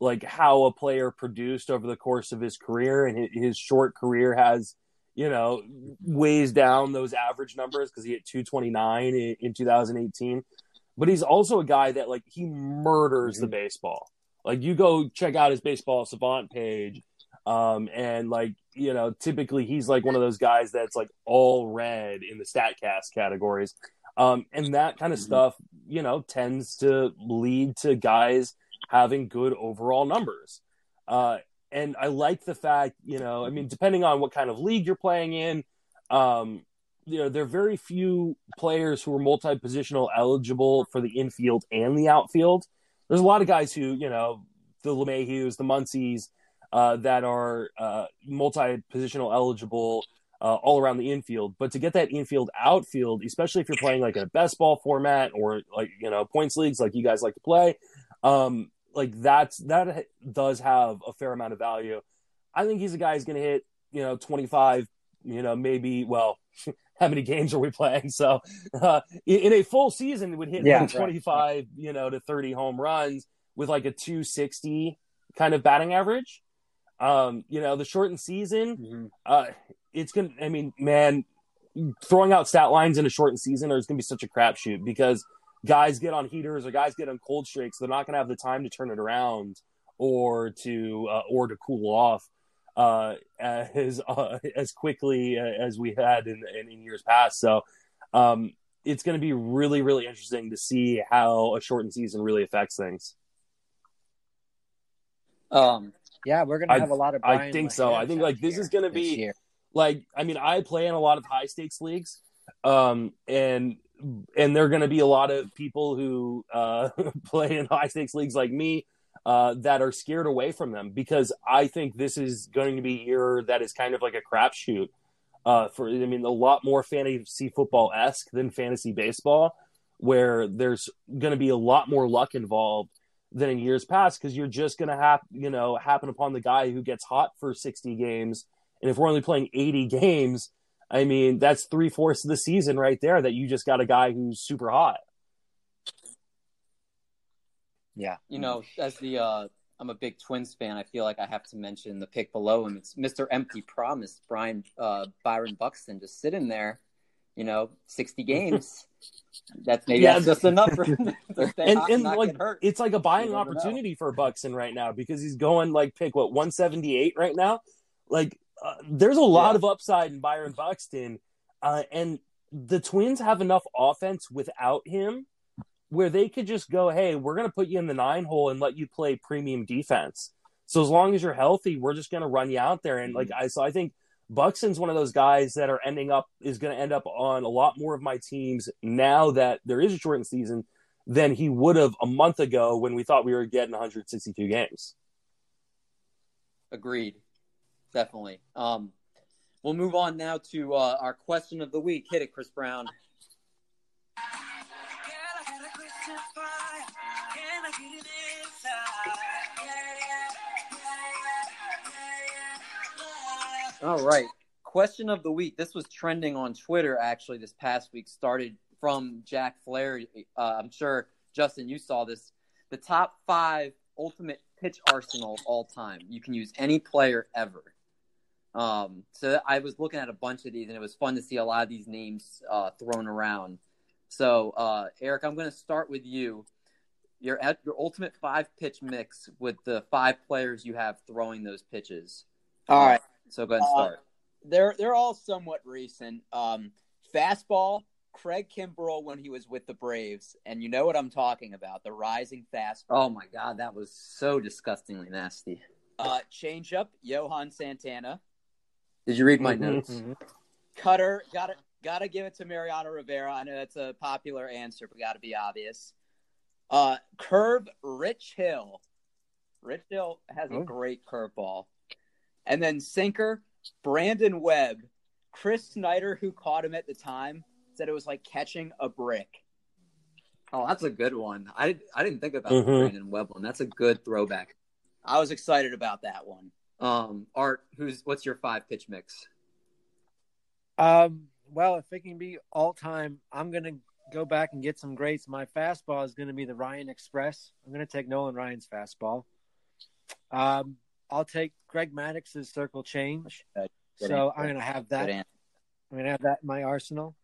like how a player produced over the course of his career, and his, short career has you know weighs down those average numbers because he hit 229 in, in 2018 but he's also a guy that like he murders mm-hmm. the baseball. Like you go check out his baseball savant page, um, and like you know, typically he's like one of those guys that's like all red in the Statcast categories, um, and that kind of mm-hmm. stuff, you know, tends to lead to guys having good overall numbers. Uh, and I like the fact, you know, I mean, depending on what kind of league you're playing in, um, you know, there are very few players who are multi positional eligible for the infield and the outfield. There's a lot of guys who, you know, the LeMahieus, the Muncies, uh, that are uh, multi positional eligible uh, all around the infield. But to get that infield outfield, especially if you're playing like a best ball format or like, you know, points leagues like you guys like to play, um, like that's that does have a fair amount of value. I think he's a guy who's going to hit, you know, 25, you know, maybe, well, how many games are we playing? So uh, in a full season, would hit Yeah, like 25, you know, to 30 home runs with like a 260 kind of batting average. Um, you know, the shortened season, Mhm. uh, it's going to, I mean, man, throwing out stat lines in a shortened season is going to be such a crapshoot because guys get on heaters or guys get on cold streaks. They're not going to have the time to turn it around or to, uh, or to cool off uh, as uh, as quickly as we had in, in, in years past. So um, it's going to be really, really interesting to see how a shortened season really affects things. Um, Yeah, we're gonna I- have a lot of. I think so. I think like this is going to be year. like I mean I play in a lot of high stakes leagues, um, and and there are going to be a lot of people who uh, play in high stakes leagues like me uh, that are scared away from them because I think this is going to be a year that is kind of like a crapshoot. Uh, for I mean, a lot more fantasy football esque than fantasy baseball, where there's going to be a lot more luck involved than in years past because you're just going to have you know happen upon the guy who gets hot for 60 games, and if we're only playing 80 games, I mean that's three fourths of the season right there that you just got a guy who's super hot. Yeah, you know, as the uh, I'm a big Twins fan. I feel like I have to mention the pick below him. It's Mr. Empty Promise, Brian uh, Byron Buxton, just sitting there. You know, 60 games. That's maybe Yeah. that's just enough for him to stay and hot and like it's like a buying never know. opportunity for Buxton right now because he's going like pick what 178 right now. Like uh, there's a lot Yeah. of upside in Byron Buxton, uh, and the Twins have enough offense without him where they could just go, hey, we're going to put you in the nine hole and let you play premium defense. So as long as you're healthy, we're just going to run you out there. And like I, so I think Buxton's one of those guys that are ending up is going to end up on a lot more of my teams now that there is a shortened season than he would have a month ago when we thought we were getting 162 games. Agreed. Definitely. Um, we'll move on now to uh, our question of the week. Hit it, Chris Brown. All right. Question of the week. This was trending on Twitter actually this past week. Started from Jack Flair. Uh, I'm sure Justin, you saw this. The top five ultimate pitch arsenal of all time. You can use any player ever. Um, so I was looking at a bunch of these, and it was fun to see a lot of these names uh, thrown around. So, uh, Eric, I'm going to start with you. Your your ultimate five pitch mix with the five players you have throwing those pitches. All right. So go ahead and Uh, start. They're they're all somewhat recent. Um, fastball, Craig Kimbrel when he was with the Braves, and you know what I'm talking about, the rising fastball. Oh my God, that was so disgustingly nasty. Uh, changeup, Johan Santana. Did you read my Mhm. notes? Mhm. Cutter, gotta gotta give it to Mariano Rivera. I know that's a popular answer, but gotta be obvious. Uh, curve, Rich Hill. Rich Hill has a Oh. great curveball, and then sinker, Brandon Webb. Chris Snyder, who caught him at the time, said it was like catching a brick. Oh, that's a good one. I I didn't think about Mhm. Brandon Webb one. That's a good throwback. I was excited about that one. Um, Art, who's what's your five pitch mix? Um, well, if it can be all time, I'm gonna go back and get some greats. My fastball is gonna be the Ryan Express. I'm gonna take Nolan Ryan's fastball. Um, I'll take Greg Maddux's circle change. So answer. I'm gonna have that. I'm gonna have that in my arsenal.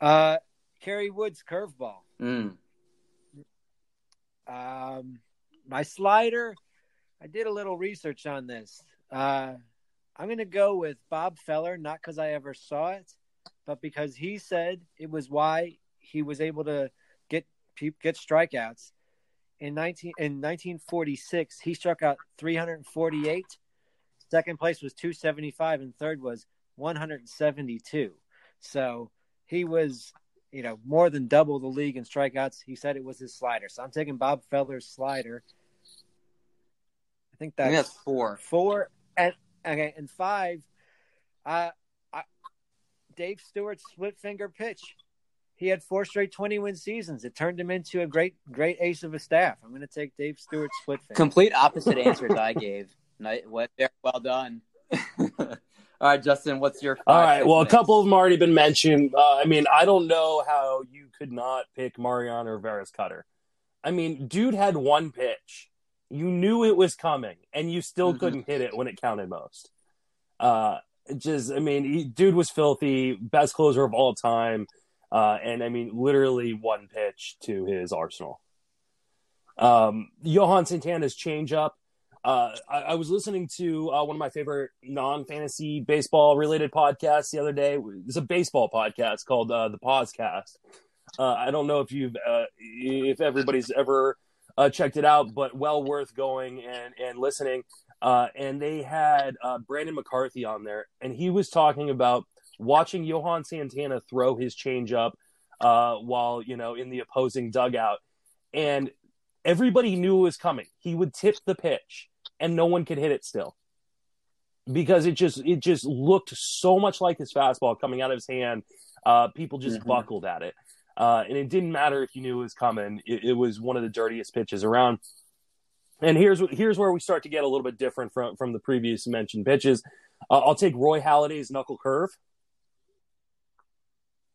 Uh, Kerry Wood's curveball. Mm. Um, my slider, I did a little research on this. Uh, I'm going to go with Bob Feller, not because I ever saw it, but because he said it was why he was able to get get strikeouts. In 19 in 1946, he struck out 348. Second place was 275, and third was 172. So he was, you know, more than double the league in strikeouts. He said it was his slider. So I'm taking Bob Feller's slider. I think I that's, think that's four. four. And okay, and five. Uh, I, Dave Stewart's split finger pitch. He had four straight 20 win seasons. It turned him into a great, great ace of a staff. I'm going to take Dave Stewart's split finger. Complete opposite answers I gave. Well, well done. All right, Justin, what's your? All right. Well, a couple of them already been mentioned. Uh, I mean, I don't know how you could not pick Mariano Rivera's cutter. I mean, dude had one pitch. You knew it was coming, and you still Mhm. couldn't hit it when it counted most. Uh, just, I mean, he, dude was filthy, best closer of all time, uh, and I mean, literally one pitch to his arsenal. Um, Johan Santana's changeup. Uh, I, I was listening to uh, one of my favorite non-fantasy baseball related podcasts the other day. It's a baseball podcast called uh, the Pausecast. Uh, I don't know if you've uh, if everybody's ever uh, checked it out, but well worth going and and listening. Uh, and they had Brandon McCarthy on there, and he was talking about watching Johan Santana throw his changeup uh, while you know in the opposing dugout, and everybody knew it was coming. He would tip the pitch, and no one could hit it still because it just it just looked so much like his fastball coming out of his hand. Uh, people just Mhm. buckled at it, uh, and it didn't matter if you knew it was coming. It, it was one of the dirtiest pitches around. And here's here's where we start to get a little bit different from from the previous mentioned pitches. Uh, I'll take Roy Halladay's knuckle curve.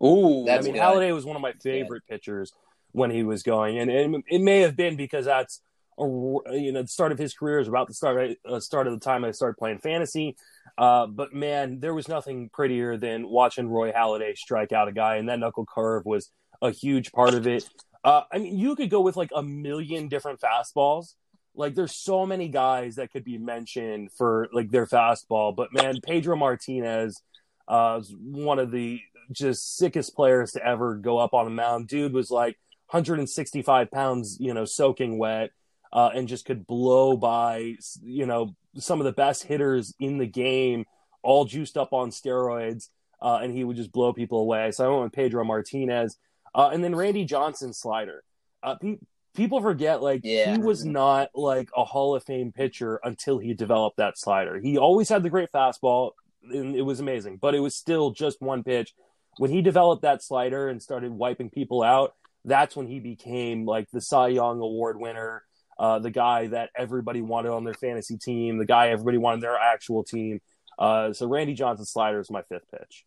Ooh, I mean, good. Halladay was one of my favorite pitchers when he was going, and, and it may have been because that's a, you know the start of his career is about the start uh, start of the time I started playing fantasy. Uh, but man, there was nothing prettier than watching Roy Halladay strike out a guy, and that knuckle curve was a huge part of it. Uh, I mean, you could go with like a million different fastballs. Like, there's so many guys that could be mentioned for like their fastball, but man, Pedro Martinez uh, was one of the just sickest players to ever go up on a mound. Dude was like 165 pounds, you know, soaking wet, uh, and just could blow by, you know, some of the best hitters in the game, all juiced up on steroids, uh, and he would just blow people away. So I went with Pedro Martinez, uh, and then Randy Johnson slider. Uh, pe- people forget like Yeah. he was not like a Hall of Fame pitcher until he developed that slider. He always had the great fastball, and it was amazing, but it was still just one pitch. When he developed that slider and started wiping people out, that's when he became like the Cy Young Award winner, uh, the guy that everybody wanted on their fantasy team, the guy everybody wanted their actual team. Uh, so Randy Johnson slider is my fifth pitch.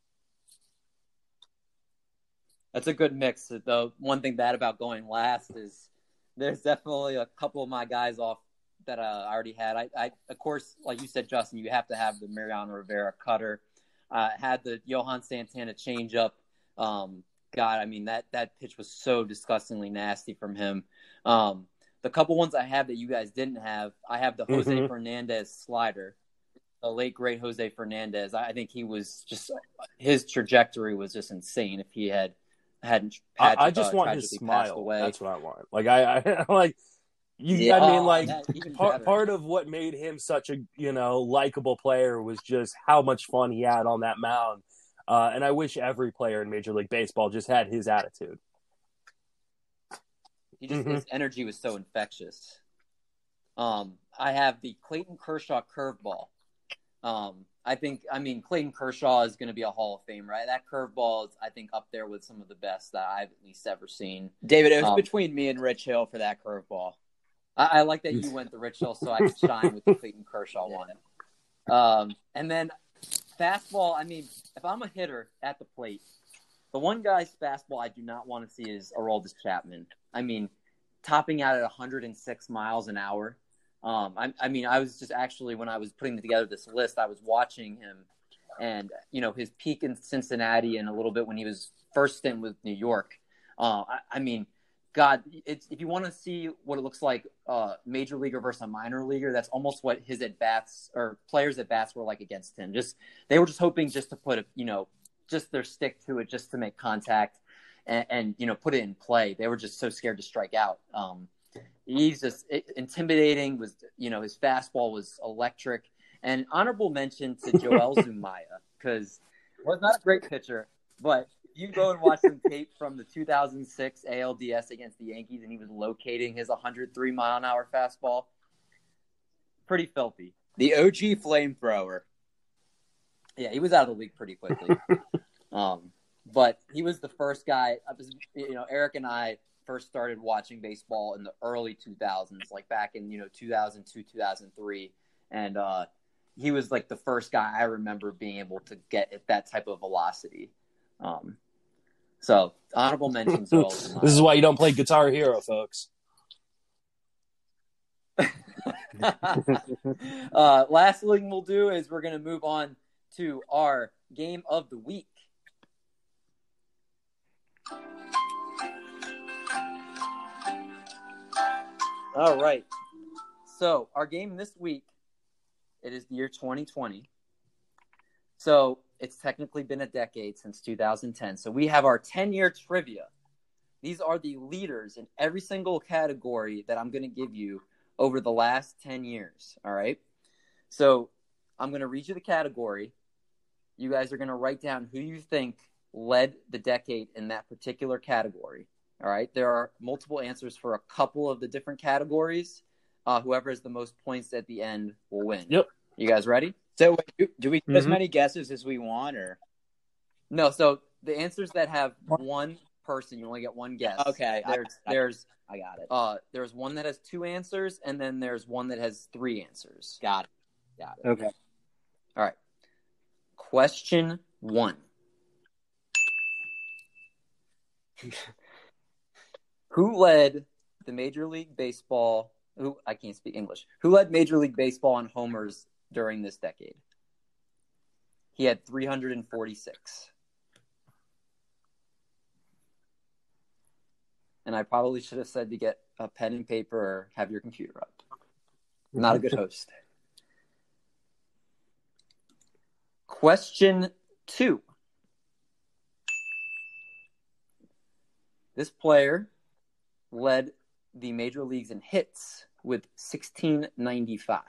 That's a good mix. The one thing bad about going last is there's definitely a couple of my guys off that uh, I already had. I, I, of course, like you said, Justin, you have to have the Mariano Rivera cutter. Uh, had the Johan Santana changeup. Um, God, I mean that that pitch was so disgustingly nasty from him. Um, the couple ones I have that you guys didn't have, I have the Jose Mhm. Fernandez slider. The late great Jose Fernandez. I I think he was just his trajectory was just insane. If he had hadn't I, had, I just uh, want his smile. away. That's what I want. Like I, I like you. Yeah. I mean, Oh, like part, part of what made him such a you know likable player was just how much fun he had on that mound. Uh, and I wish every player in Major League Baseball just had his attitude. He just Mhm. his energy was so infectious. Um, I have the Clayton Kershaw curveball. Um, I think I mean Clayton Kershaw is going to be a Hall of Fame, right? That curveball is I think up there with some of the best that I've at least ever seen. David, it was Um, between me and Rich Hill for that curveball. I, I like that you went the Rich Hill so I could shine with the Clayton Kershaw one. Um, and then fastball. I mean, if I'm a hitter at the plate, the one guy's fastball I do not want to see is Aroldis Chapman. I mean, topping out at 106 miles an hour. Um, I, I mean, I was just actually when I was putting together this list, I was watching him, and you know his peak in Cincinnati and a little bit when he was first stint with New York. Uh, I, I mean, God, it's if you want to see what it looks like, uh, major leaguer versus a minor leaguer, that's almost what his at bats or players at bats were like against him. Just they were just hoping just to put a, you know, just their stick to it, just to make contact, and, and you know put it in play. They were just so scared to strike out. Um, he's just it, intimidating. Was you know his fastball was electric. And honorable mention to Joel Zumaya because was not a great pitcher, but you go and watch some tape from the 2006 ALDS against the Yankees, and he was locating his 103 mile an hour fastball. Pretty filthy. The OG flamethrower. Yeah, he was out of the league pretty quickly. um, but he was the first guy. Was- You know, Eric and I first started watching baseball in the early 2000s, like back in you know 2002, 2003, and uh, he was like the first guy I remember being able to get at that type of velocity. Um, so honorable mentions. This is why you don't play Guitar Hero, folks. uh, last thing we'll do is we're going to move on to our game of the week. All right. So our game this week, it is the year 2020. So it's technically been a decade since 2010. So we have our 10 year trivia. These are the leaders in every single category that I'm going to give you over the last 10 years. All right. So I'm going to read you the category. You guys are going to write down who you think led the decade in that particular category. All right. There are multiple answers for a couple of the different categories. Uh, whoever has the most points at the end will win. Yep. You guys ready? So do, do we get as many guesses as we want, or No. So the answers that have one person, you only get one guess. Okay, There's I- there's I got it. uh there's one that has two answers, and then there's one that has three answers. Got it. Got it. Okay. All right. Question one. Who led the Major League Baseball? Who I can't speak English. Who led Major League Baseball in homers during this decade? He had 346. And I probably should have said to get a pen and paper or have your computer up. Not a good host. Question two. This player led the major leagues in hits with 1695.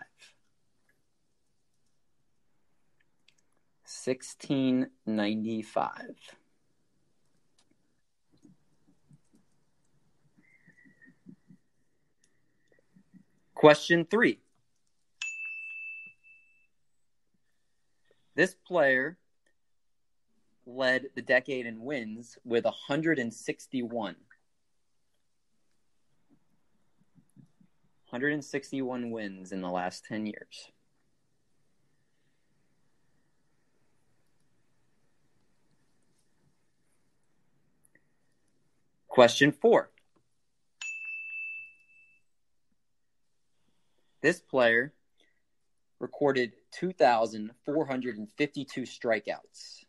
1695. Question three. This player led the decade in wins with 161. 161 wins in the last 10 years. Question four. This player recorded 2,452 strikeouts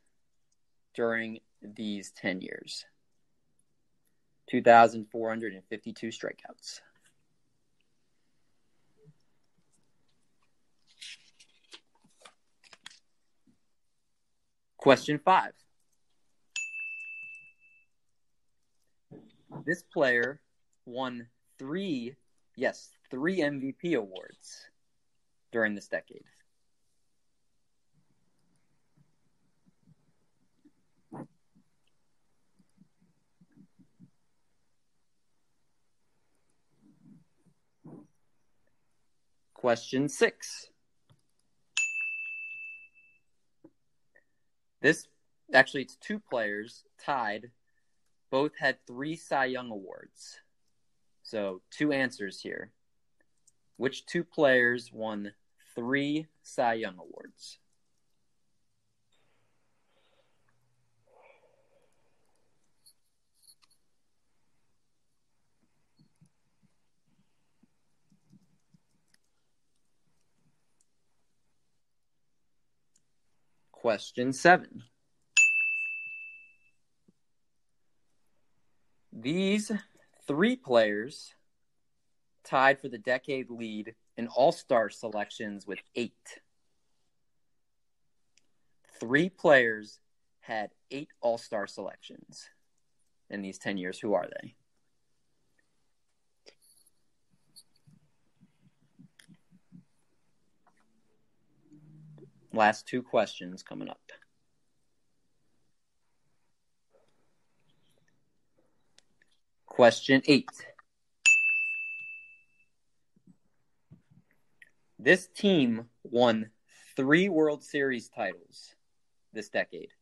during these 10 years. 2,452 strikeouts. Question five. This player won three, yes, three MVP awards during this decade. Question six. This actually, it's two players tied. Both had three Cy Young awards. So, two answers here. Which two players won three Cy Young awards? Question seven. These three players tied for the decade lead in All Star selections with eight. Three players had eight All Star selections in these 10 years. Who are they? Last two questions coming up. Question eight. This team won three World Series titles this decade.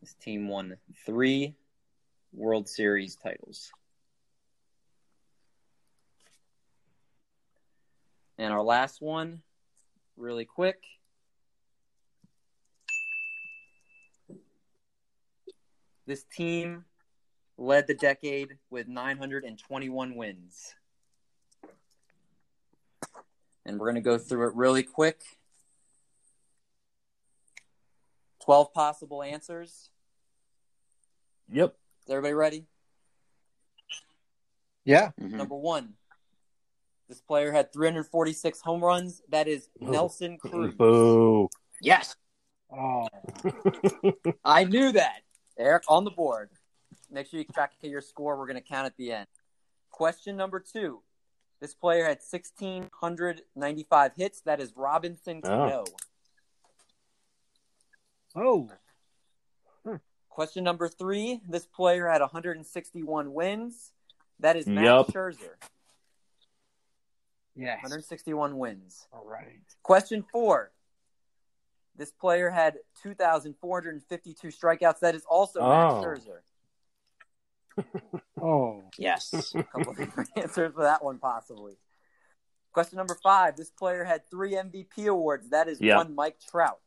This team won three World Series titles. And our last one, really quick. This team led the decade with 921 wins. And we're going to go through it really quick. 12 possible answers. Yep. Is everybody ready? Yeah. Mhm. Number one, this player had 346 home runs. That is Nelson Cruz. Boo. Yes, Oh, I knew that. Eric on the board. Make sure you track your score. We're going to count at the end. Question number two. This player had 1,695 hits. That is Robinson oh. Cano. oh, hmm. Question number three. This player had 161 wins. That is Max Yup. Scherzer. yes. 161 wins. All right. Question four. This player had 2,452 strikeouts. That is also Max Oh. Scherzer. Oh, Yes. A couple of different answers for that one, possibly. Question number five. This player had three MVP awards. That is Yeah. one Mike Trout.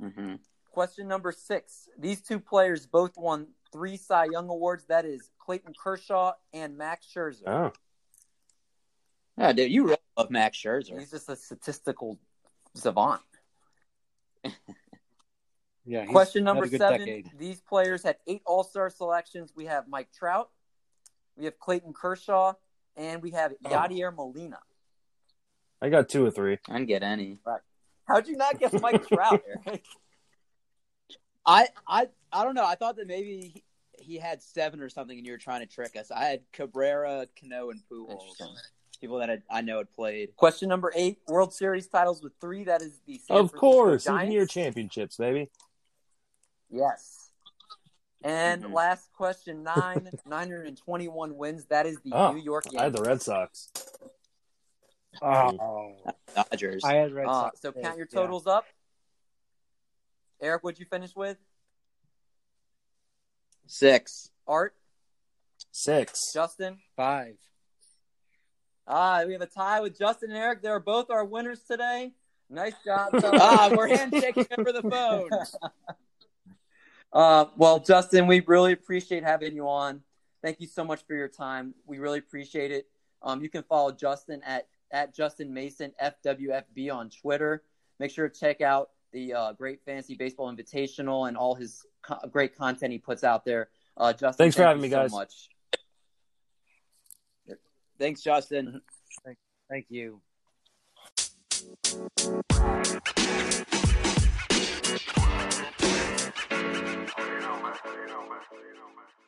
hmm Question number six. These two players both won three Cy Young awards. That is Clayton Kershaw and Max Scherzer. Oh. Yeah, dude, you really love Max Scherzer. He's just a statistical savant. yeah. Question number seven. decade. These players had eight All Star selections. We have Mike Trout, we have Clayton Kershaw, and we have Oh. Yadier Molina. I got two or three. I didn't get any. How'd you not guess Mike Trout, Eric? I, I, I don't know. I thought that maybe he, he had seven or something, and you were trying to trick us. I had Cabrera, Cano, and Pujols. People that had, I know had played. Question number eight: World Series titles with three. That is the San Of Francisco course. Even Giants. your championships, baby. Yes. And Mhm. last question nine: 921 wins. That is the Oh, New York I had the Red Sox. Oh, Dodgers. I had Red Uh, Sox. so count your yeah. totals up. Eric, what'd you finish with? Six. Art, Six. Justin. Five. Ah, we have a tie with Justin and Eric. They're both our winners today. Nice job. ah, we're handshaking over the phone. Uh, well, Justin, we really appreciate having you on. Thank you so much for your time. We really appreciate it. Um, you can follow Justin at at Justin Mason FWFB on Twitter. Make sure to check out the uh, Great Fantasy Baseball Invitational and all his co- great content he puts out there. Uh, Justin, Thanks for thank having you me, guys. So much. Thanks, Justin. Thank you. for you, man.